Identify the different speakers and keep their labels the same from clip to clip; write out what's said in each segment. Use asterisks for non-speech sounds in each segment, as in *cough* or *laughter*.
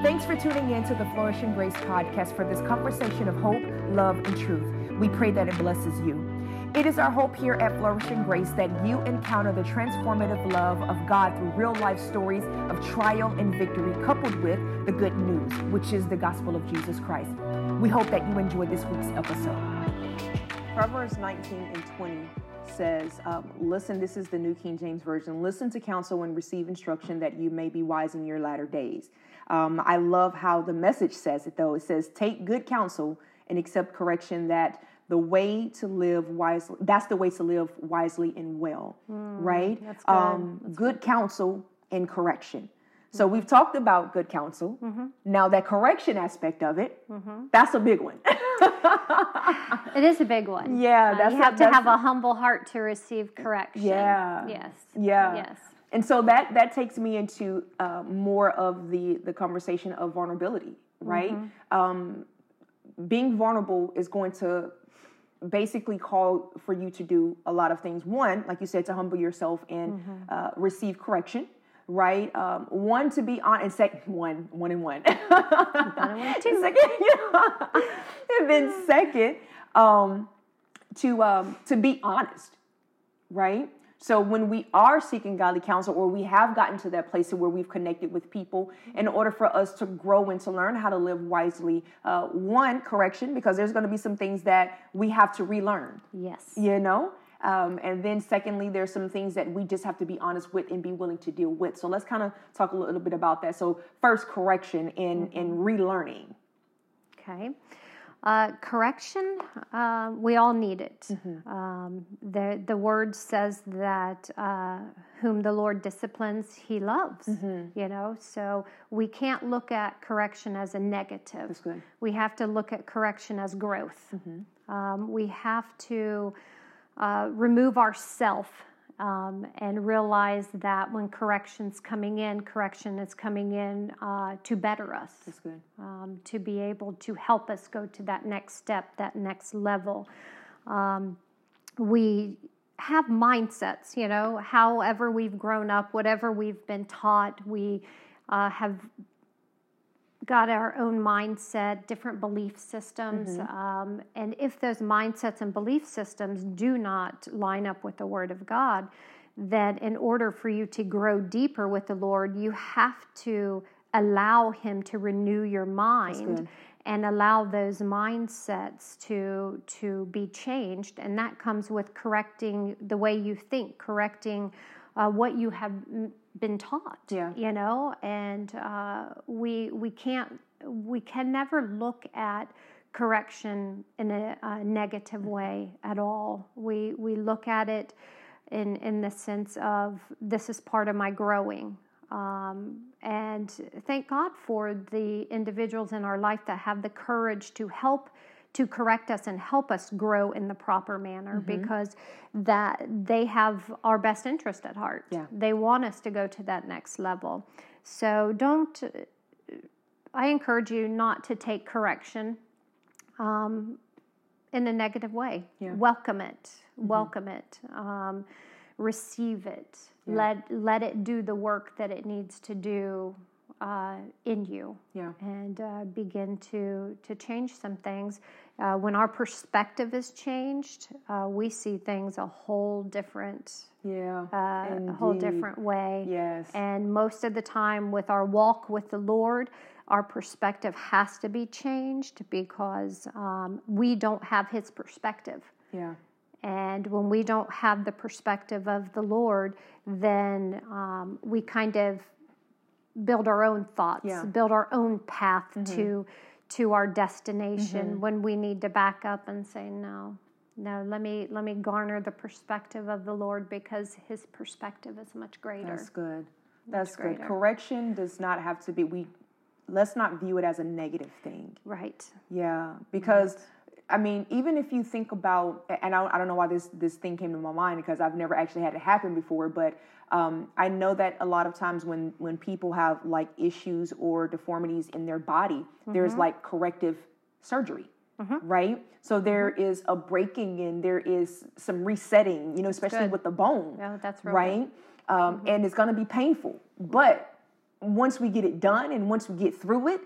Speaker 1: Thanks for tuning in to the Flourishing Grace podcast for this conversation of hope, love, and truth. We pray that it blesses you. It is our hope here at Flourishing Grace that you encounter the transformative love of God through real life stories of trial and victory, coupled with the good news, which is the gospel of Jesus Christ. We hope that you enjoy this week's episode. Proverbs 19 and 20 says, um, Listen, this is the New King James Version. Listen to counsel and receive instruction that you may be wise in your latter days. Um, I love how the message says it, though. It says, Take good counsel and accept correction that the way to live wisely that's the way to live wisely and well mm, right
Speaker 2: that's good. Um,
Speaker 1: that's good, good counsel and correction so we've talked about good counsel. Mm-hmm. Now that correction aspect of it, mm-hmm. that's a big one. *laughs*
Speaker 2: it is a big one.
Speaker 1: Yeah,
Speaker 2: uh, you have to have a humble heart to receive correction.
Speaker 1: Yeah.
Speaker 2: Yes.
Speaker 1: Yeah.
Speaker 2: Yes.
Speaker 1: And so that that takes me into uh, more of the the conversation of vulnerability, right? Mm-hmm. Um, being vulnerable is going to basically call for you to do a lot of things. One, like you said, to humble yourself and mm-hmm. uh, receive correction right? Um, one to be on and second one, one and one. *laughs*
Speaker 2: two.
Speaker 1: second, *laughs* yeah. and then *laughs* second, um, to um, to be honest, right? So when we are seeking godly counsel, or we have gotten to that place where we've connected with people, in order for us to grow and to learn how to live wisely, uh, one correction because there's going to be some things that we have to relearn.
Speaker 2: Yes,
Speaker 1: you know. Um, and then, secondly, there's some things that we just have to be honest with and be willing to deal with. So let's kind of talk a little bit about that. So first, correction and mm-hmm. and relearning.
Speaker 2: Okay. Uh, correction, uh, we all need it. Mm-hmm. Um, the, the word says that uh, whom the Lord disciplines, he loves. Mm-hmm. You know, so we can't look at correction as a negative. We have to look at correction as growth. Mm-hmm. Um, we have to uh, remove ourself um, and realize that when correction's coming in, correction is coming in uh, to better us.
Speaker 1: That's good.
Speaker 2: Um, to be able to help us go to that next step, that next level. Um, we have mindsets, you know, however we've grown up, whatever we've been taught, we uh, have got our own mindset, different belief systems. Mm-hmm. Um, and if those mindsets and belief systems do not line up with the Word of God, then in order for you to grow deeper with the Lord, you have to allow Him to renew your mind and allow those mindsets to to be changed and that comes with correcting the way you think correcting uh, what you have been taught.
Speaker 1: Yeah.
Speaker 2: You know, and uh, we we can't we can never look at correction in a, a, negative way at all. We we look at it in in the sense of this is part of my growing. Um, and thank God for the individuals in our life that have the courage to help to correct us and help us grow in the proper manner mm-hmm. because that they have our best interest at heart.
Speaker 1: Yeah.
Speaker 2: They want us to go to that next level. So don't I encourage you not to take correction um, in a negative way.
Speaker 1: Yeah.
Speaker 2: Welcome it. Mm-hmm. Welcome it. Um, receive it. Yeah. Let let it do the work that it needs to do uh, in you
Speaker 1: yeah.
Speaker 2: and uh, begin to to change some things. Uh, when our perspective is changed, uh, we see things a whole different
Speaker 1: yeah
Speaker 2: uh, a whole different way.
Speaker 1: Yes,
Speaker 2: and most of the time with our walk with the Lord. Our perspective has to be changed because um, we don't have His perspective.
Speaker 1: Yeah.
Speaker 2: And when we don't have the perspective of the Lord, then um, we kind of build our own thoughts,
Speaker 1: yeah.
Speaker 2: build our own path mm-hmm. to to our destination mm-hmm. when we need to back up and say no no let me let me garner the perspective of the lord because his perspective is much greater
Speaker 1: that's good that's good correction does not have to be we let's not view it as a negative thing
Speaker 2: right
Speaker 1: yeah because right. I mean, even if you think about, and I, I, don't know why this this thing came to my mind because I've never actually had it happen before, but um, I know that a lot of times when when people have like issues or deformities in their body, mm-hmm. there's like corrective surgery. Mm-hmm. Right, so there mm-hmm. is a breaking and there is some resetting, you know, especially with the bone.
Speaker 2: Yeah, that's
Speaker 1: right, um, mm-hmm. and it's going to be painful. But once we get it done and once we get through it,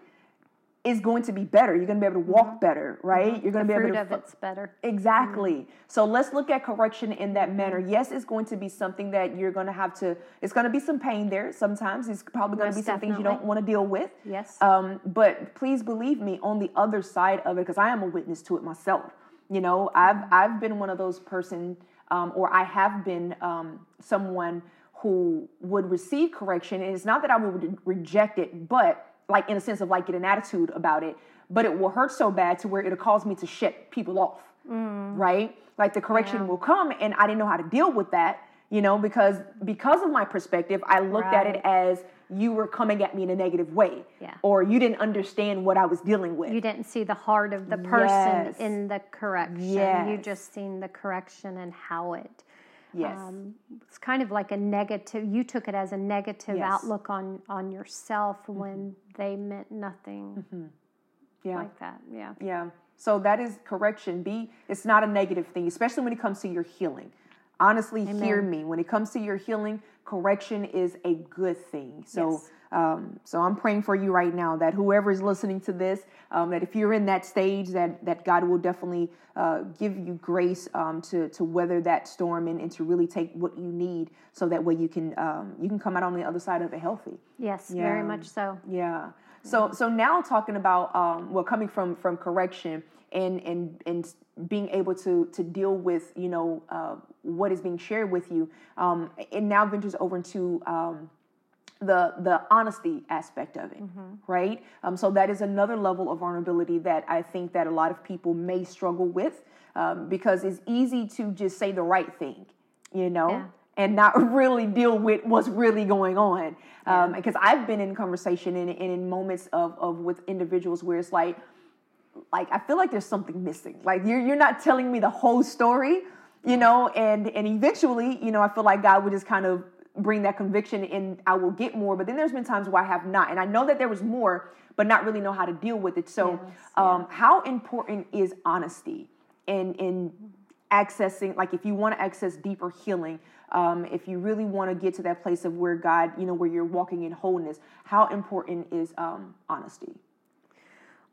Speaker 1: is going to be better. You're going to be able to walk better, right? You're going
Speaker 2: Mm-hmm. the
Speaker 1: to be
Speaker 2: fruit
Speaker 1: able to
Speaker 2: of it's better.
Speaker 1: Exactly. So let's look at correction in that manner. Yes, it's going to be something that you're going to have to, it's going to be some pain there sometimes. It's probably going to be
Speaker 2: Most
Speaker 1: some things you don't want to deal with.
Speaker 2: Yes.
Speaker 1: Um, but please believe me, on the other side of it, because I am a witness to it myself. You know, I've I've been one of those person, um, or I have been um, someone who would receive correction, and it's not that I would reject it, but like in a sense of like get an attitude about it, but it will hurt so bad to where it'll cause me to shut people off, mm. right? Like the correction will come, and I didn't know how to deal with that, you know, because because of my perspective, I looked at it as you were coming at me in a negative way,
Speaker 2: Yeah.
Speaker 1: or you didn't understand what I was dealing with.
Speaker 2: You didn't see the heart of the person
Speaker 1: Yes.
Speaker 2: in the correction. You just seen the correction and how it.
Speaker 1: Yes,
Speaker 2: Um, it's kind of like a negative. You took it as a negative
Speaker 1: Yes. Mm-hmm.
Speaker 2: outlook on on yourself when they meant nothing
Speaker 1: yeah.
Speaker 2: like that. Yeah.
Speaker 1: Yeah. So that is correction. B, it's not a negative thing, especially when it comes to your healing. Honestly, hear me. When it comes to your healing, correction is a good thing. So
Speaker 2: Yes.
Speaker 1: Um, so I'm praying for you right now that whoever is listening to this, um, that if you're in that stage, that that God will definitely uh, give you grace um, to to weather that storm and, and to really take what you need, so that way you can um, you can come out on the other side of it healthy.
Speaker 2: Yes, very much so.
Speaker 1: Yeah. So so now talking about um, well coming from from correction and and and being able to to deal with you know uh, what is being shared with you um, it now ventures over into um, the the honesty aspect of it right? Um, so that is another level of vulnerability that i think that a lot of people may struggle with um, because it's easy to just say the right thing you know
Speaker 2: Yeah.
Speaker 1: and not *laughs* really deal with what's really going on. Um, because i've been in conversation and, and in moments of, of with individuals where it's like like I feel like there's something missing. Like you're you're not telling me the whole story, you know, and and eventually, you know, I feel like God would just kind of bring that conviction and I will get more. But then there's been times where I have not. And I know that there was more, but not really know how to deal with it. So
Speaker 2: Yes,
Speaker 1: um how important is honesty in in accessing like if you want to access deeper healing um, if you really want to get to that place of where god you know where you're walking in wholeness how important is um, honesty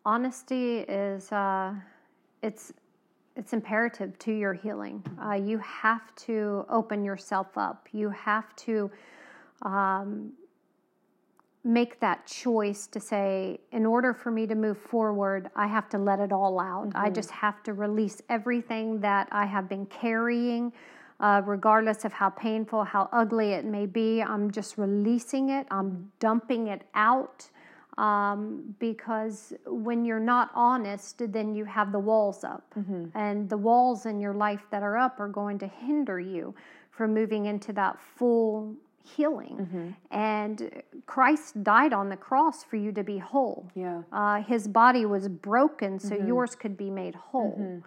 Speaker 2: honesty is uh, it's it's imperative to your healing. Uh, you have to open yourself up. You have to um, make that choice to say, in order for me to move forward, I have to let it all out. I just have to release everything that I have been carrying. Uh, regardless of how painful, how ugly it may be, I'm just releasing it. I'm dumping it out um, because when you're not honest, then you have the walls up. And the walls in your life that are up are going to hinder you from moving into that full healing. And Christ died on the cross for you to be whole.
Speaker 1: yeah
Speaker 2: Uh, his body was broken so yours could be made whole.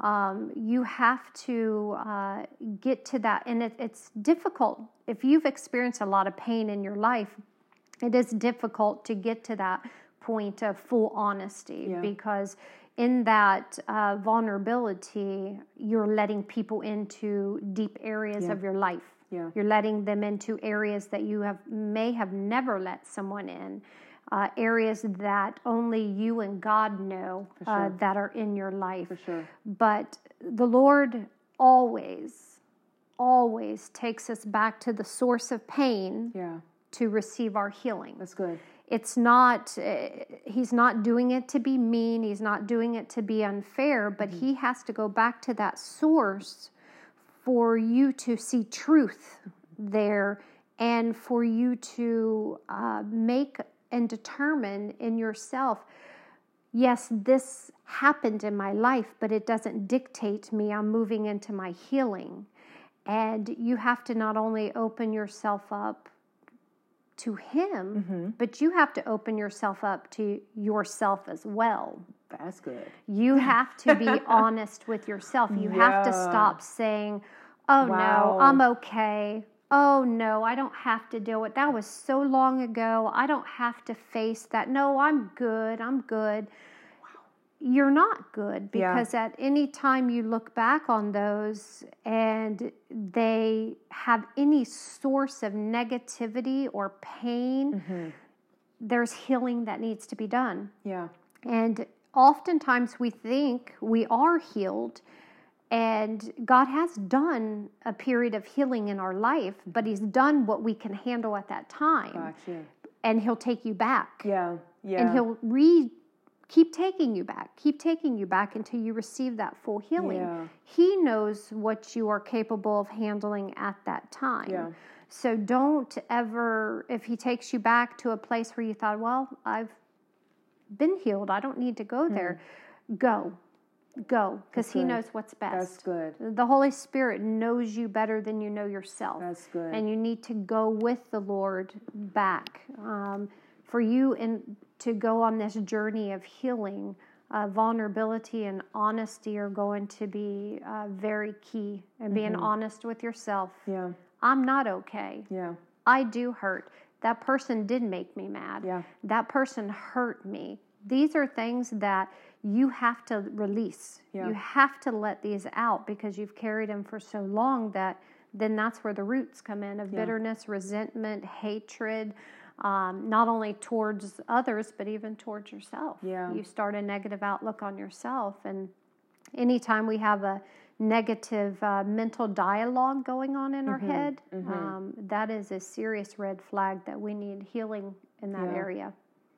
Speaker 2: Um, you have to uh, get to that, and it, it's difficult. If you've experienced a lot of pain in your life, it is difficult to get to that point of full honesty
Speaker 1: Yeah.
Speaker 2: because in that uh, vulnerability, you're letting people into deep areas
Speaker 1: Yeah.
Speaker 2: of your life.
Speaker 1: Yeah.
Speaker 2: You're letting them into areas that you have may have never let someone in, uh, areas that only you and God know uh, that are in your life.
Speaker 1: for sure
Speaker 2: But the Lord always, always takes us back to the source of pain
Speaker 1: yeah
Speaker 2: to receive our healing.
Speaker 1: that's good
Speaker 2: It's not, uh, he's not doing it to be mean, he's not doing it to be unfair, but he has to go back to that source for you to see truth there and for you to uh, make and determine in yourself yes, this happened in my life, but it doesn't dictate me. I'm moving into my healing. And you have to not only open yourself up to Him, mm-hmm. but you have to open yourself up to yourself as well.
Speaker 1: that's good
Speaker 2: You *laughs* have to be honest with yourself. You have to stop saying, oh
Speaker 1: Wow.
Speaker 2: no, I'm okay. Oh no, I don't have to deal with that was so long ago. I don't have to face that. No, I'm good. I'm good. You're not good
Speaker 1: Yeah.
Speaker 2: because at any time you look back on those and they have any source of negativity or pain,
Speaker 1: Mm-hmm.
Speaker 2: there's healing that needs to be done.
Speaker 1: Yeah.
Speaker 2: And oftentimes we think we are healed, and God has done a period of healing in our life, but He's done what we can handle at that time.
Speaker 1: Gotcha.
Speaker 2: And He'll take you back.
Speaker 1: Yeah. Yeah.
Speaker 2: And He'll re keep taking you back, keep taking you back until you receive that full healing.
Speaker 1: Yeah.
Speaker 2: He knows what you are capable of handling at that time.
Speaker 1: Yeah.
Speaker 2: So don't ever, if he takes you back to a place where you thought, well, I've been healed, I don't need to go there, go. Go, because he knows what's best.
Speaker 1: That's good.
Speaker 2: The Holy Spirit knows you better than you know yourself.
Speaker 1: That's good.
Speaker 2: And you need to go with the Lord back. Um, for you and to go on this journey of healing, uh, vulnerability and honesty are going to be uh, very key. And being
Speaker 1: Mm-hmm.
Speaker 2: honest with yourself.
Speaker 1: Yeah.
Speaker 2: I'm not okay.
Speaker 1: Yeah.
Speaker 2: I do hurt. That person did make me mad.
Speaker 1: Yeah.
Speaker 2: That person hurt me. These are things that you have to release.
Speaker 1: Yeah.
Speaker 2: You have to let these out because you've carried them for so long that then that's where the roots come in of bitterness, resentment, hatred, um, not only towards others, but even towards yourself.
Speaker 1: Yeah.
Speaker 2: You start a negative outlook on yourself. And anytime we have a negative uh, mental dialogue going on in
Speaker 1: Mm-hmm.
Speaker 2: our head, Um, that is a serious red flag that we need healing in that
Speaker 1: Yeah.
Speaker 2: area.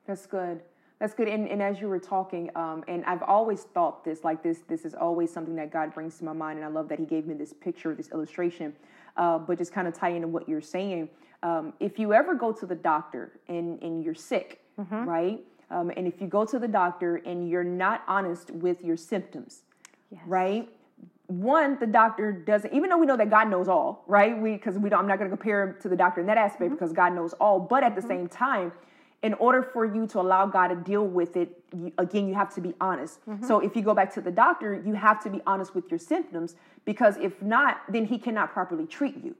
Speaker 1: That's good. That's good. And, and as you were talking, um, and I've always thought this, like this, this is always something that God brings to my mind. And I love that He gave me this picture, this illustration. Uh, but just kind of tie into what you're saying. Um, if you ever go to the doctor and, and you're sick, right? Um, and if you go to the doctor and you're not honest with your symptoms,
Speaker 2: Yes.
Speaker 1: right? One, the doctor doesn't, even though we know that God knows all, right? We because we don't, I'm not going to compare him to the doctor in that aspect because God knows all. But at the same time, in order for you to allow God to deal with it, you, again, you have to be honest. So if you go back to the doctor, you have to be honest with your symptoms because if not, then he cannot properly treat you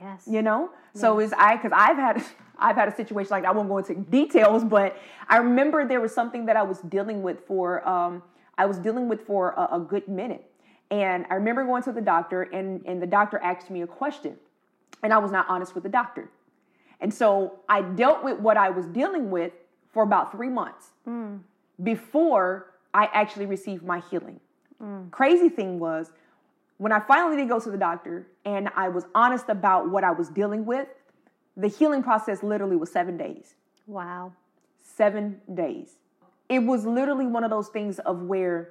Speaker 2: Yes.
Speaker 1: you know? So is i because i've had *laughs* i've had a situation like that. i won't go into details but i remember there was something that i was dealing with for um i was dealing with for a, a good minute. And i remember going to the doctor and and the doctor asked me a question. And i was not honest with the doctor. And so i dealt with what i was dealing with for about three months before i actually received my healing. Crazy thing was when I finally did go to the doctor and I was honest about what I was dealing with, the healing process literally was seven days.
Speaker 2: Wow.
Speaker 1: Seven days. It was literally one of those things of where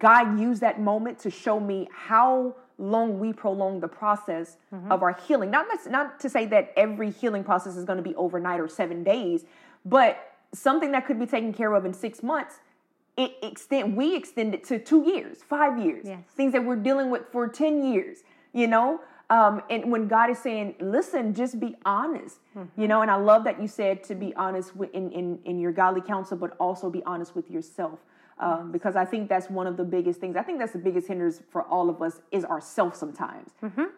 Speaker 1: God used that moment to show me how long we prolong the process mm-hmm. of our healing. Not, not to say that every healing process is going to be overnight or seven days, but something that could be taken care of in six months it extend we extend it to two years five years
Speaker 2: Yes.
Speaker 1: things that we're dealing with for 10 years you know um, and when god is saying listen just be honest you know and i love that you said to be honest with, in, in, in your godly counsel but also be honest with yourself um, because i think that's one of the biggest things i think that's the biggest hindrance for all of us is ourself sometimes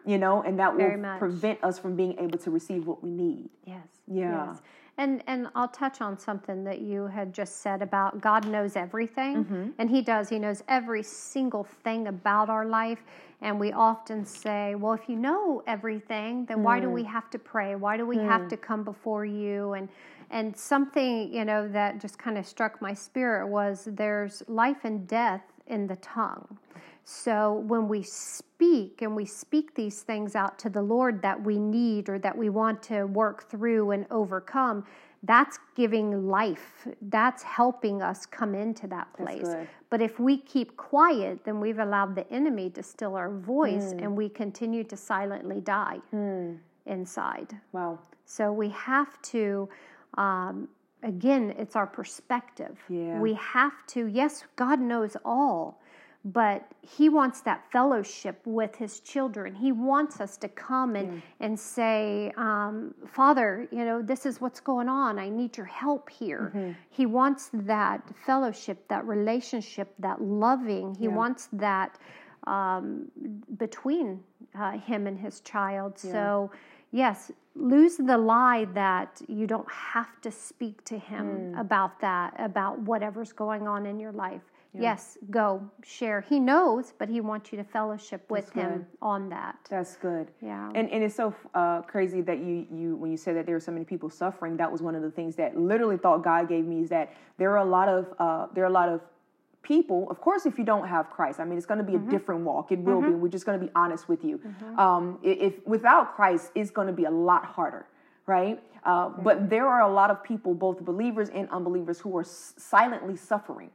Speaker 1: you know and that
Speaker 2: Very
Speaker 1: will
Speaker 2: much.
Speaker 1: prevent us from being able to receive what we need
Speaker 2: Yes.
Speaker 1: Yeah.
Speaker 2: Yes. And and I'll touch on something that you had just said about God knows everything,
Speaker 1: Mm-hmm.
Speaker 2: and He does. He knows every single thing about our life. And we often say, "Well, if you know everything, then why do
Speaker 1: Hmm.
Speaker 2: we have to pray? Why do we have to come before you?" And and something you know that just kind of struck my spirit was there's life and death in the tongue. So when we speak and we speak these things out to the Lord that we need or that we want to work through and overcome, that's giving life. That's helping us come into that place. But if we keep quiet, then we've allowed the enemy to still our voice and we continue to silently die inside.
Speaker 1: wow
Speaker 2: So we have to, um, again, it's our perspective.
Speaker 1: Yeah.
Speaker 2: We have to, yes, God knows all, but He wants that fellowship with His children. He wants us to come and, and say, um, Father, you know, this is what's going on. I need your help here. He wants that fellowship, that relationship, that loving. He wants that um, between uh, Him and His child. So, yes, lose the lie that you don't have to speak to him about that, about whatever's going on in your life. Yes, go share. He knows, but he wants you to fellowship with him
Speaker 1: good.
Speaker 2: on that.
Speaker 1: That's good.
Speaker 2: Yeah.
Speaker 1: And and it's so uh, crazy that you you when you said that there are so many people suffering. That was one of the things that literally thought God gave me is that there are a lot of uh, there are a lot of people. Of course, if you don't have Christ, I mean, it's going to be a different walk. It will be. We're just going to be honest with you. Um, i- if without Christ, it's going to be a lot harder, right? Uh, But there are a lot of people, both believers and unbelievers, who are s- silently suffering.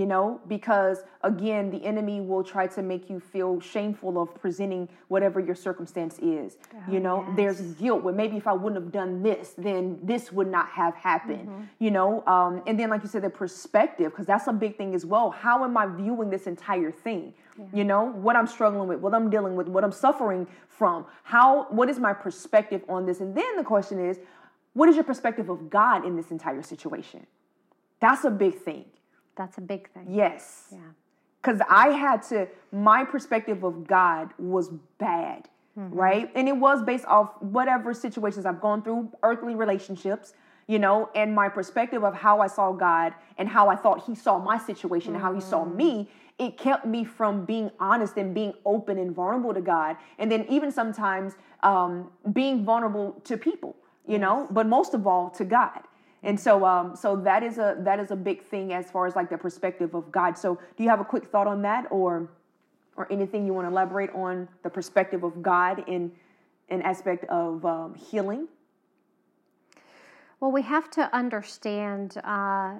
Speaker 1: You know, because again, the enemy will try to make you feel shameful of presenting whatever your circumstance is. you know, there's guilt where maybe if I wouldn't have done this, then this would not have happened. You know, um, and then like you said, the perspective, because that's a big thing as well. How am I viewing this entire thing? You know, what I'm struggling with, what I'm dealing with, what I'm suffering from. How? What is my perspective on this? And then the question is, what is your perspective of God in this entire situation? That's a big thing.
Speaker 2: That's a big thing.
Speaker 1: Yes.
Speaker 2: Yeah.
Speaker 1: Because I had to, my perspective of God was bad, mm-hmm. right? And it was based off whatever situations I've gone through, earthly relationships, you know, and my perspective of how I saw God and how I thought He saw my situation and how He saw mm-hmm. me. It kept me from being honest and being open and vulnerable to God. And then even sometimes um, being vulnerable to people, you know, but most of all to God and so um so that is a that is a big thing as far as like the perspective of god so do you have a quick thought on that or or anything you want to elaborate on the perspective of god in an aspect of um, healing
Speaker 2: Well, we have to understand. Uh,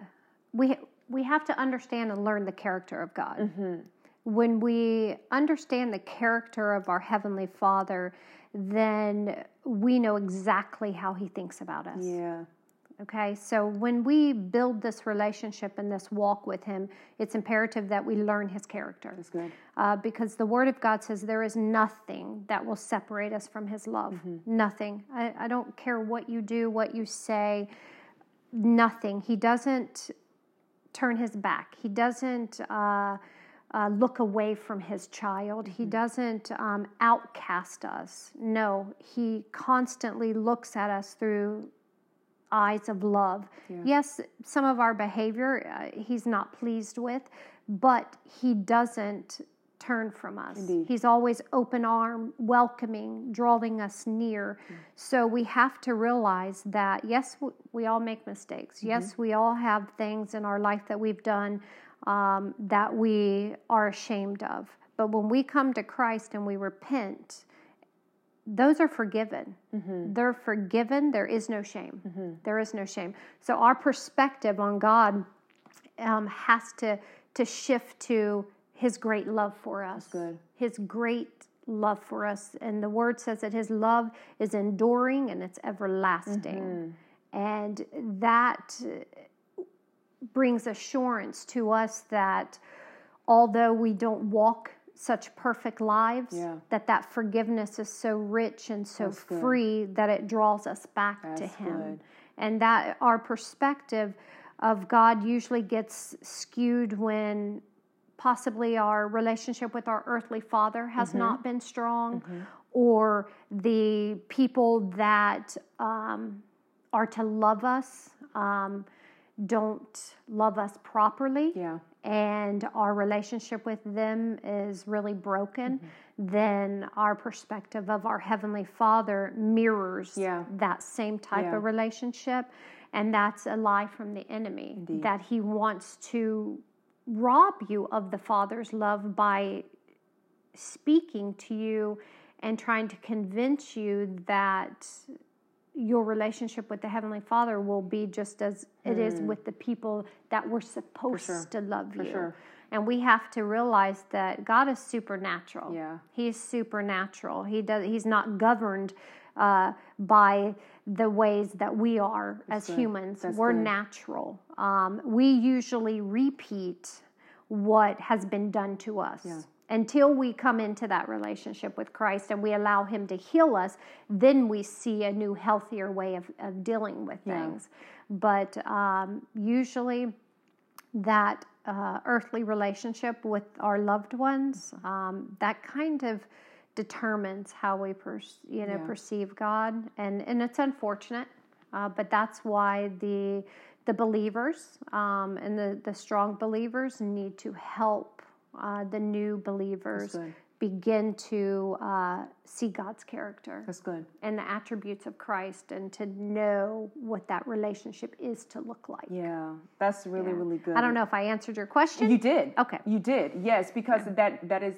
Speaker 2: we we have to understand and learn the character of God.
Speaker 1: Mm-hmm.
Speaker 2: When we understand the character of our heavenly Father, then we know exactly how He thinks about us.
Speaker 1: yeah
Speaker 2: Okay, so when we build this relationship and this walk with Him, it's imperative that we learn His character.
Speaker 1: that's good
Speaker 2: Uh, because the Word of God says there is nothing that will separate us from His love. Nothing. I, I don't care what you do, what you say, nothing. He doesn't turn His back, He doesn't. Uh, uh, look away from his child. He doesn't um, outcast us. No, he constantly looks at us through eyes of love. Yes, some of our behavior uh, he's not pleased with, but he doesn't turn from us.
Speaker 1: Indeed.
Speaker 2: He's always open arm, welcoming, drawing us near. So we have to realize that yes, w- we all make mistakes. Yes, we all have things in our life that we've done um, that we are ashamed of. But when we come to Christ and we repent, those are forgiven. They're forgiven. There is no shame. There is no shame. So our perspective on God um, has to to shift to His great love for us.
Speaker 1: good.
Speaker 2: His great love for us, and the Word says that His love is enduring and it's everlasting, mm-hmm. and that brings assurance to us that although we don't walk such perfect lives
Speaker 1: Yeah.
Speaker 2: that that forgiveness is so rich and so
Speaker 1: That's good.
Speaker 2: free that it draws us back to him
Speaker 1: good.
Speaker 2: and that our perspective of god usually gets skewed when possibly our relationship with our earthly father has
Speaker 1: Mm-hmm.
Speaker 2: not been strong or the people that um, are to love us um, don't love us properly
Speaker 1: Yeah.
Speaker 2: and our relationship with them is really broken, then our perspective of our Heavenly Father mirrors
Speaker 1: Yeah.
Speaker 2: that same type
Speaker 1: Yeah.
Speaker 2: of relationship. And that's a lie from the enemy that he wants to rob you of the Father's love by speaking to you and trying to convince you that your relationship with the Heavenly Father will be just as it is with the people that we're supposed
Speaker 1: Hmm. sure.
Speaker 2: to love you.
Speaker 1: sure.
Speaker 2: And we have to realize that God is supernatural.
Speaker 1: Yeah.
Speaker 2: He's supernatural. He does. He's not governed uh, by the ways that we are as
Speaker 1: good.
Speaker 2: humans.
Speaker 1: That's
Speaker 2: We're
Speaker 1: good.
Speaker 2: natural. Um, we usually repeat what has been done to us. Until we come into that relationship with Christ and we allow Him to heal us, then we see a new, healthier way of, of dealing with things. But um, usually, that uh, earthly relationship with our loved ones, um, that kind of determines how we per, you know
Speaker 1: Yeah.
Speaker 2: perceive God, and and it's unfortunate, uh, but that's why the the believers um, and the the strong believers need to help uh, the new believers begin to uh, see God's character
Speaker 1: That's good.
Speaker 2: and the attributes of Christ, and to know what that relationship is to look like.
Speaker 1: Yeah, that's really
Speaker 2: Yeah.
Speaker 1: really good.
Speaker 2: I don't know if I answered your question.
Speaker 1: You did.
Speaker 2: Okay.
Speaker 1: You did. Yes, because that that is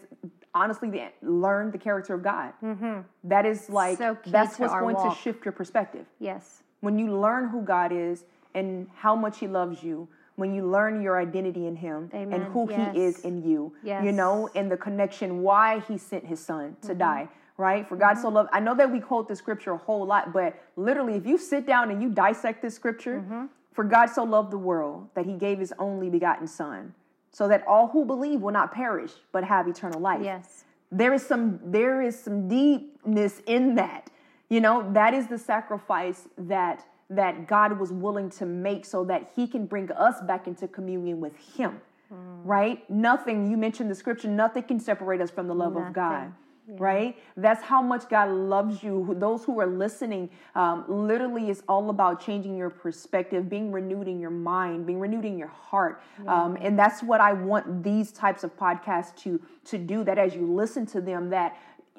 Speaker 1: honestly the learn the character of God. Mm-hmm. is like
Speaker 2: So
Speaker 1: that's what's going
Speaker 2: walk.
Speaker 1: to shift your perspective.
Speaker 2: yes.
Speaker 1: When you learn who God is and how much He loves you, when you learn your identity in Him and who
Speaker 2: Yes.
Speaker 1: He is in you, you
Speaker 2: Yes. Mm-hmm.
Speaker 1: know, and the connection why He sent His Son to die. Right? For God so loved. I know that we quote the scripture a whole lot, but literally, if you sit down and you dissect this scripture,
Speaker 2: Mm-hmm.
Speaker 1: for God so loved the world that He gave His only begotten Son, so that all who believe will not perish but have eternal life.
Speaker 2: Yes.
Speaker 1: there is some there is some deepness in that. You know that is the sacrifice that that god was willing to make so that he can bring us back into communion with him mm. right? Nothing you mentioned the scripture nothing can separate us from the love of god
Speaker 2: Nothing.
Speaker 1: right? That's how much god loves you. Those who are listening um, literally it's all about changing your perspective being renewed in your mind being renewed in your heart. Um, and that's what i want these types of podcasts to to do that as you listen to them that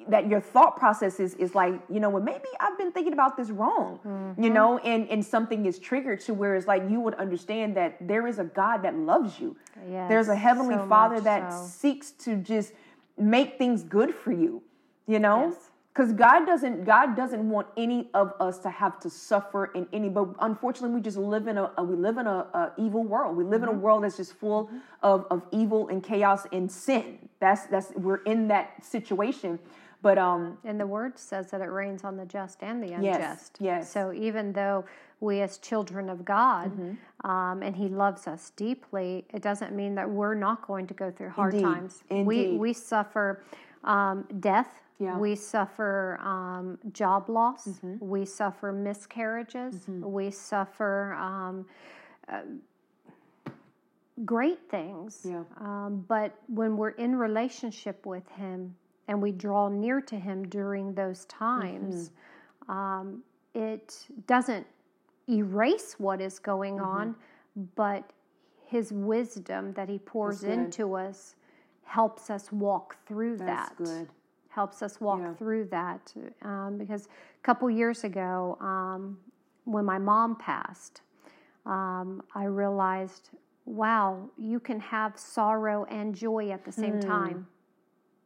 Speaker 1: that your thought process is, is like you know well maybe i've been thinking about this wrong you know and and something is triggered to where it's like you would understand that there is a god that loves you.
Speaker 2: Yes,
Speaker 1: there's a heavenly
Speaker 2: so
Speaker 1: father that
Speaker 2: so.
Speaker 1: seeks to just make things good for you you know
Speaker 2: Yes.
Speaker 1: because god doesn't god doesn't want any of us to have to suffer in any but unfortunately we just live in a, a- we live in a, a evil world we live in a
Speaker 2: Mm-hmm.
Speaker 1: world that's just full of, of evil and chaos and sin that's that's we're in that situation but um
Speaker 2: And the word says that it rains on the just and the unjust.
Speaker 1: yes. Mm-hmm.
Speaker 2: So even though we, as children of God, um, and He loves us deeply, it doesn't mean that we're not going to go through hard
Speaker 1: Indeed,
Speaker 2: times. We
Speaker 1: indeed.
Speaker 2: we suffer um, death.
Speaker 1: Yeah.
Speaker 2: We suffer um, job loss.
Speaker 1: Mm-hmm.
Speaker 2: We suffer miscarriages. We suffer um, uh, great things.
Speaker 1: Yeah.
Speaker 2: Um, but when we're in relationship with Him and we draw near to Him during those times,
Speaker 1: Mm-hmm.
Speaker 2: um, it doesn't erase what is going
Speaker 1: Mm-hmm.
Speaker 2: on, but His wisdom that He pours into us helps us walk through
Speaker 1: that's
Speaker 2: that
Speaker 1: good
Speaker 2: helps us walk
Speaker 1: Yeah.
Speaker 2: through that. Um, because a couple years ago, um, when my mom passed, um, I realized, wow, you can have sorrow and joy at the same
Speaker 1: Hmm.
Speaker 2: time.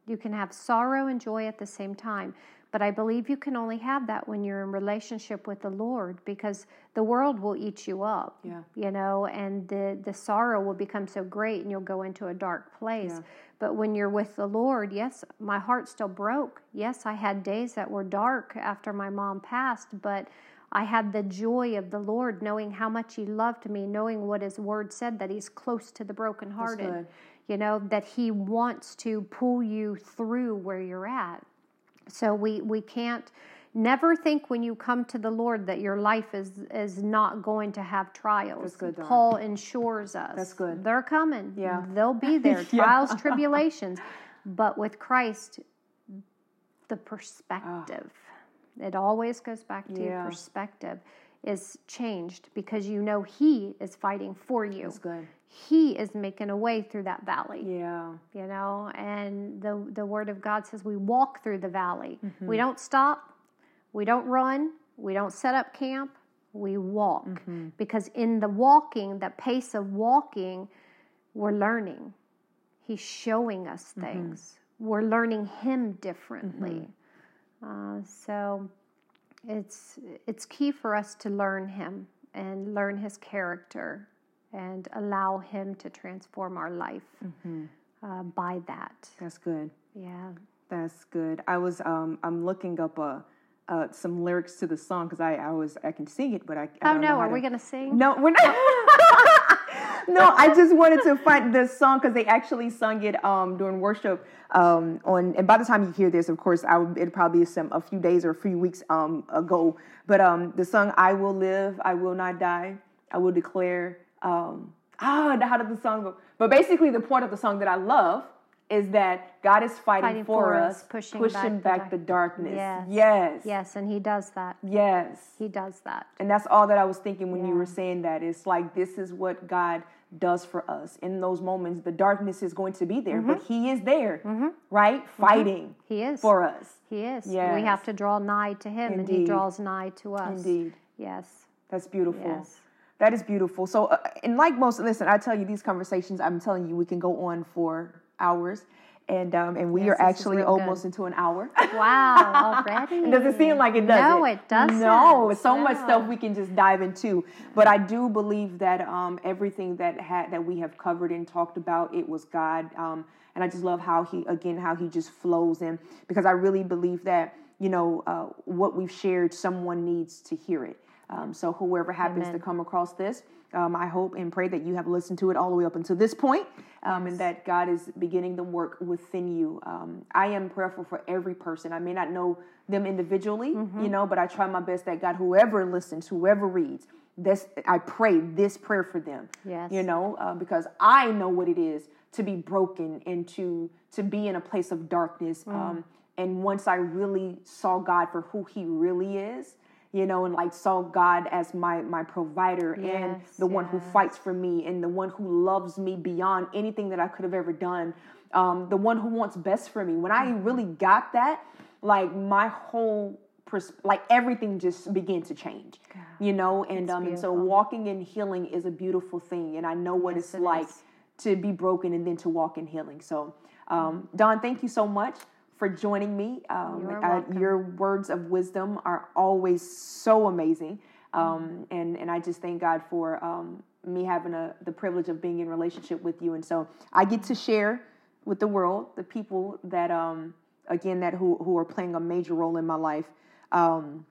Speaker 2: You can have sorrow and joy at the same time. But I believe you can only have that when you're in relationship with the Lord because the world will eat you up.
Speaker 1: Yeah.
Speaker 2: You know, and the, the sorrow will become so great and you'll go into a dark place.
Speaker 1: Yeah.
Speaker 2: But when you're with the Lord, yes, my heart still broke. Yes, I had days that were dark after my mom passed, but I had the joy of the Lord knowing how much He loved me, knowing what His word said that He's close to the brokenhearted. You know, that He wants to pull you through where you're at. So we, we can't never think when you come to the Lord that your life is is not going to have trials.
Speaker 1: Good,
Speaker 2: Paul ensures us.
Speaker 1: That's good.
Speaker 2: They're coming.
Speaker 1: Yeah.
Speaker 2: They'll be there. *laughs*
Speaker 1: Yeah.
Speaker 2: Trials, tribulations. But with Christ, the perspective. It always goes back to
Speaker 1: Yeah.
Speaker 2: perspective is changed because you know he is fighting for you.
Speaker 1: that's good
Speaker 2: He is making a way through that valley.
Speaker 1: Yeah.
Speaker 2: You know and the the word of god says we walk through the valley.
Speaker 1: Mm-hmm.
Speaker 2: we don't stop. We don't run. We don't set up camp. We walk.
Speaker 1: Mm-hmm.
Speaker 2: because in the walking the pace of walking we're learning. He's showing us
Speaker 1: Mm-hmm.
Speaker 2: things. We're learning him differently. Uh, so it's it's key for us to learn him and learn his character and allow him to transform our life uh, by that.
Speaker 1: that's good
Speaker 2: Yeah.
Speaker 1: That's good. I was um I'm looking up uh, uh some lyrics to the song because I I was I can sing it but I, I
Speaker 2: Oh no, are
Speaker 1: to-
Speaker 2: we going to sing?
Speaker 1: No, we're not. *laughs* no, I just wanted to find the song because they actually sung it um during worship um on and by the time you hear this, of course, I would it probably is some a few days or a few weeks um ago. But um the song "I Will Live, I Will Not Die, I Will Declare." Um ah, how did the song go? But basically, the point of the song that I love is that God is fighting,
Speaker 2: Fighting
Speaker 1: for,
Speaker 2: for
Speaker 1: us,
Speaker 2: us, pushing
Speaker 1: pushing,
Speaker 2: back
Speaker 1: back,
Speaker 2: the
Speaker 1: the, darkness.
Speaker 2: Yes.
Speaker 1: Yes.
Speaker 2: Yes, and he does that.
Speaker 1: Yes.
Speaker 2: He does that.
Speaker 1: And that's all that I was thinking when you were saying that. It's like this is what God does for us. In those moments, the darkness is going to be there, but
Speaker 2: Mm-hmm.
Speaker 1: He is there, right? Fighting
Speaker 2: He is.
Speaker 1: for us.
Speaker 2: He is. We have to draw nigh to him, and he draws nigh to us.
Speaker 1: Indeed.
Speaker 2: Yes.
Speaker 1: That's beautiful.
Speaker 2: Yes.
Speaker 1: That is beautiful. So, uh, and like most, listen, I tell you, these conversations, I'm telling you, we can go on for hours. And um, and we
Speaker 2: Yes,
Speaker 1: are actually almost
Speaker 2: good.
Speaker 1: into an hour.
Speaker 2: Wow, *laughs* already.
Speaker 1: It doesn't seem like it does.
Speaker 2: No, it doesn't.
Speaker 1: No, so much stuff we can just dive into. But I do believe that um, everything that had that we have covered and talked about, it was God. Um, and I just love how he again how he just flows in because I really believe that you know uh, what we've shared, someone needs to hear it. Um, so whoever happens
Speaker 2: Amen.
Speaker 1: to come across this, um, I hope and pray that you have listened to it all the way up until this point, um, and that God is beginning the work within you. Um, I am prayerful for every person. I may not know them individually,
Speaker 2: Mm-hmm.
Speaker 1: you know, but I try my best that God, whoever listens, whoever reads, this I pray this prayer for them.
Speaker 2: Yes.
Speaker 1: you know, uh, because I know what it is to be broken and to to be in a place of darkness.
Speaker 2: Mm.
Speaker 1: Um, and once I really saw God for who He really is, you know, and like saw God as my my provider and
Speaker 2: Yes,
Speaker 1: the one who fights for me and the one who loves me beyond anything that I could have ever done, um, the one who wants best for me. When I
Speaker 2: Mm-hmm.
Speaker 1: really got that, like my whole pers- like everything just began to change, you know. And um, and so walking in healing is a beautiful thing, and I know what
Speaker 2: Yes,
Speaker 1: it's
Speaker 2: it
Speaker 1: like
Speaker 2: is.
Speaker 1: to be broken and then to walk in healing. So, um, Don, thank you so much for joining me. Um,
Speaker 2: You're
Speaker 1: your words of wisdom are always so amazing, um, and and I just thank God for um, me having a, the privilege of being in relationship with you, and so I get to share with the world the people that um, again that who who are playing a major role in my life. Um,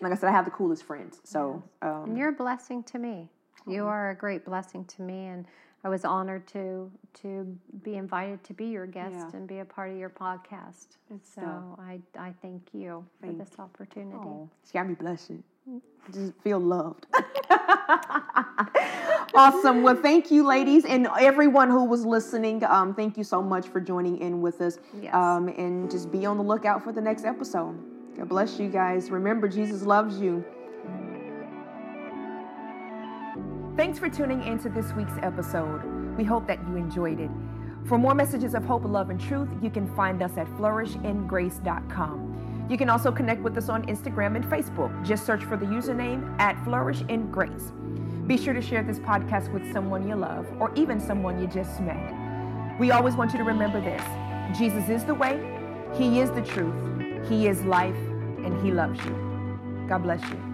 Speaker 1: like I said, I have the coolest friends. So um,
Speaker 2: And you're a blessing to me. You are a great blessing to me, and I was honored to to be invited to be your guest
Speaker 1: Yeah.
Speaker 2: and be a part of your podcast.
Speaker 1: Good
Speaker 2: so. I I thank you for this opportunity.
Speaker 1: Oh, she got me blushing. I just *laughs* feel loved. *laughs* awesome. Well, thank you, ladies, and everyone who was listening. Um, thank you so much for joining in with us.
Speaker 2: Yes.
Speaker 1: Um, and just be on the lookout for the next episode. God bless you guys. Remember, Jesus loves you. Thanks for tuning into this week's episode. We hope that you enjoyed it. For more messages of hope, love, and truth, you can find us at flourishingrace.com. You can also connect with us on Instagram and Facebook. Just search for the username at Flourishing Grace. Be sure to share this podcast with someone you love or even someone you just met. We always want you to remember this Jesus is the way, He is the truth, He is life, and He loves you. God bless you.